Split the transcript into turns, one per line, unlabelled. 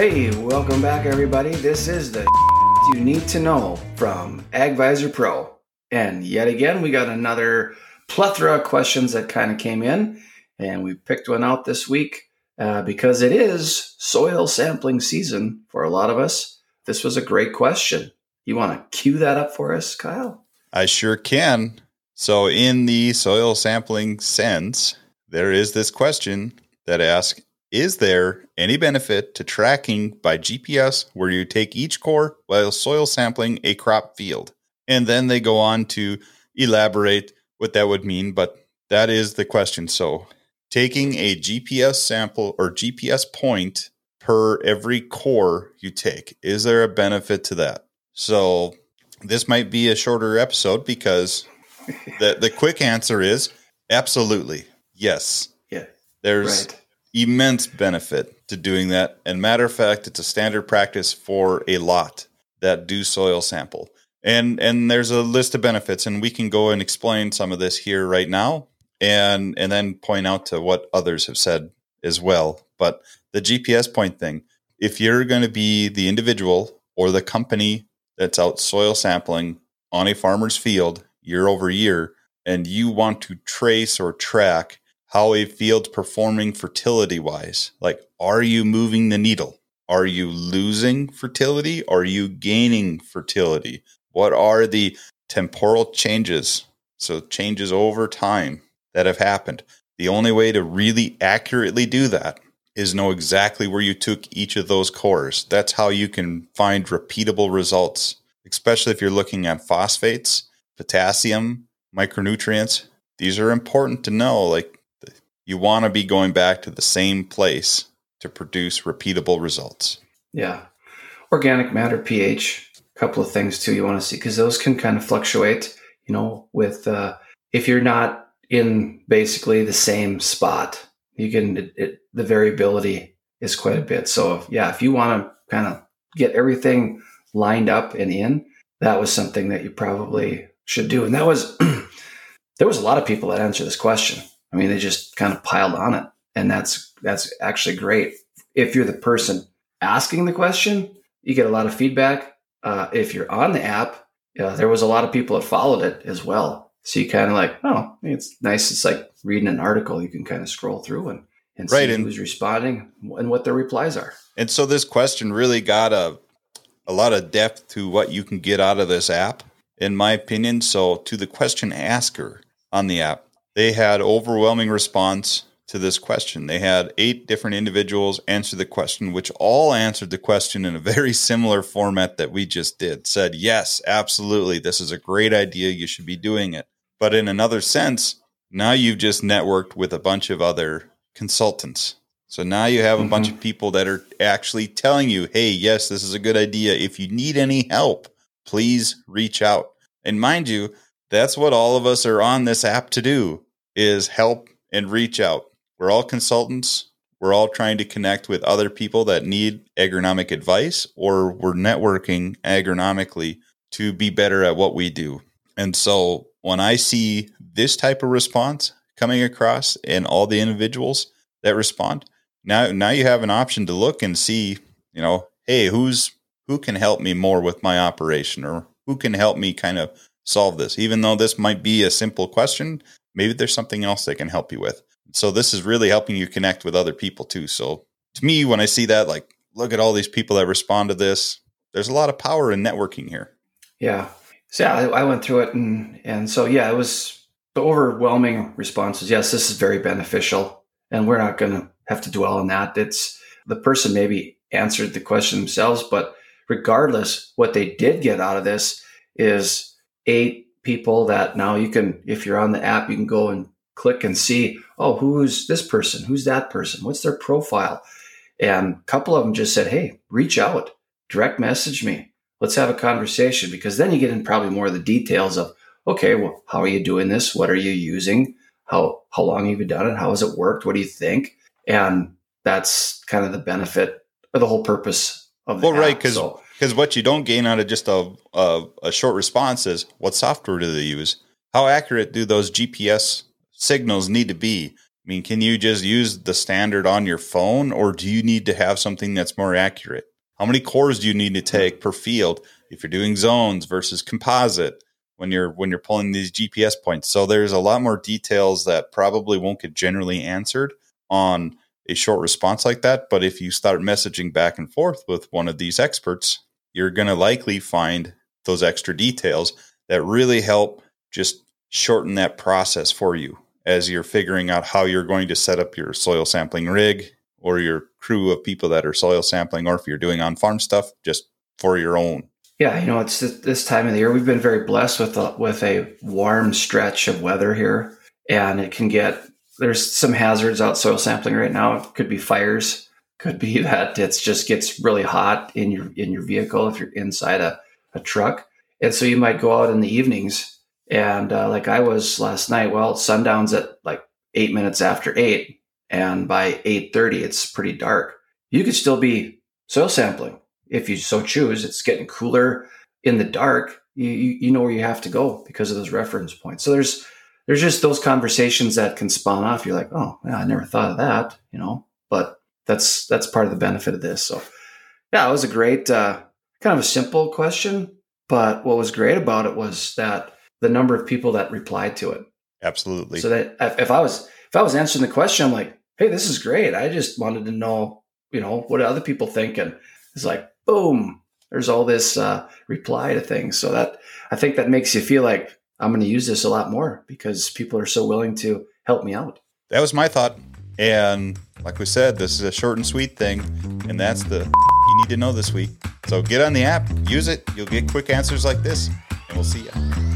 Hey, welcome back, everybody. This is the you need to know from AgVisor Pro. And yet again, we got another plethora of questions that kind of came in, and we picked one out this week uh, because it is soil sampling season for a lot of us. This was a great question. You want to cue that up for us, Kyle?
I sure can. So, in the soil sampling sense, there is this question that asks Is there any benefit to tracking by GPS where you take each core while soil sampling a crop field? And then they go on to elaborate what that would mean, but that is the question. So, taking a GPS sample or GPS point per every core you take, is there a benefit to that? So, this might be a shorter episode because the the quick answer is absolutely yes.
Yeah.
There's
Right.
Immense benefit to doing that. And matter of fact, it's a standard practice for a lot that do soil sample. And and there's a list of benefits, and we can go and explain some of this here right now, and and then point out to what others have said as well. But the GPS point thing, if you're going to be the individual or the company that's out soil sampling on a farmer's field year over year, and you want to trace or track how a field's performing fertility wise. Like, are you moving the needle? Are you losing fertility? Are you gaining fertility? What are the temporal changes? So, changes over time that have happened. The only way to really accurately do that is know exactly where you took each of those cores. That's how you can find repeatable results, especially if you're looking at phosphates, potassium, micronutrients. These are important to know. Like, you want to be going back to the same place to produce repeatable results.
Yeah. Organic matter pH, a couple of things too you want to see because those can kind of fluctuate, you know, with uh, if you're not in basically the same spot, you can, it, it, the variability is quite a bit. So, if, yeah, if you want to kind of get everything lined up and in, that was something that you probably should do. And that was, there was a lot of people that answered this question. I mean, they just kind of piled on it. And that's, that's actually great. If you're the person asking the question, you get a lot of feedback. Uh, if you're on the app, uh, there was a lot of people that followed it as well. So you kind of like, oh, it's nice. It's like reading an article. You can kind of scroll through and, and
Right,
see
and-
who's responding and what their replies are.
And so this question really got a a lot of depth to what you can get out of this app, in my opinion. So to the question asker on the app, they had overwhelming response to this question. They had eight different individuals answer the question, which all answered the question in a very similar format that we just did. Said, yes, absolutely, this is a great idea. You should be doing it. But in another sense, now you've just networked with a bunch of other consultants. So now you have a bunch mm-hmm. of people that are actually telling you, hey, yes, this is a good idea. If you need any help, please reach out. And mind you, that's what all of us are on this app to do is help and reach out. We're all consultants. We're all trying to connect with other people that need agronomic advice or we're networking agronomically to be better at what we do. And so when I see this type of response coming across and all the individuals that respond, now now you have an option to look and see, you know, hey, who's who can help me more with my operation or who can help me kind of solve this. Even though this might be a simple question, maybe there's something else they can help you with. So this is really helping you connect with other people too. So to me, when I see that, like, look at all these people that respond to this, there's a lot of power in networking here.
Yeah. So yeah, I, I went through it and and so yeah, it was the overwhelming responses. Yes, this is very beneficial, and we're not going to have to dwell on that. It's the person maybe answered the question themselves, but regardless, what they did get out of this is eight people that now you can, if you're on the app, you can go and click and see, oh, who's this person? Who's that person? What's their profile? And a couple of them just said, hey, reach out, direct message me. Let's have a conversation. Because then you get in probably more of the details of okay well how are you doing this? What are you using? How how long have you done it? How has it worked? What do you think? And that's kind of the benefit or the whole purpose of the
Well, right, Cause
So,
Because what you don't gain out of just a, a a short response is what software do they use? How accurate do those GPS signals need to be? I mean, can you just use the standard on your phone or do you need to have something that's more accurate? How many cores do you need to take per field if you're doing zones versus composite when you're when you're pulling these GPS points? So there's a lot more details that probably won't get generally answered on a short response like that, but if you start messaging back and forth with one of these experts, you're going to likely find those extra details that really help just shorten that process for you as you're figuring out how you're going to set up your soil sampling rig or your crew of people that are soil sampling, or if you're doing on farm stuff just for your own.
Yeah, you know, it's this time of the year. We've been very blessed with a, with a warm stretch of weather here, and it can get there's some hazards out soil sampling right now. It could be fires, could be that it just gets really hot in your in your vehicle if you're inside a, a truck, and so you might go out in the evenings and uh, like I was last night, well, sundown's at like eight minutes after eight, and by eight thirty, it's pretty dark. You could still be soil sampling if you so choose. It's getting cooler in the dark. You, you, know where you have to go because of those reference points. So there's there's just those conversations that can spawn off. You're like, oh, yeah, I never thought of that, you know. But that's that's part of the benefit of this. So yeah, it was a great, uh, kind of a simple question, but what was great about it was that the number of people that replied to it.
Absolutely.
So that if I was if I was answering the question, I'm like, hey, this is great. I just wanted to know, you know, what other people think, and it's like, boom, there's all this uh, reply to things. So that I think that makes you feel like I'm going to use this a lot more because people are so willing to help me out.
That was my thought, and like we said, this is a short and sweet thing, and that's the you need to know this week. So get on the app, use it. You'll get quick answers like this, and we'll see you.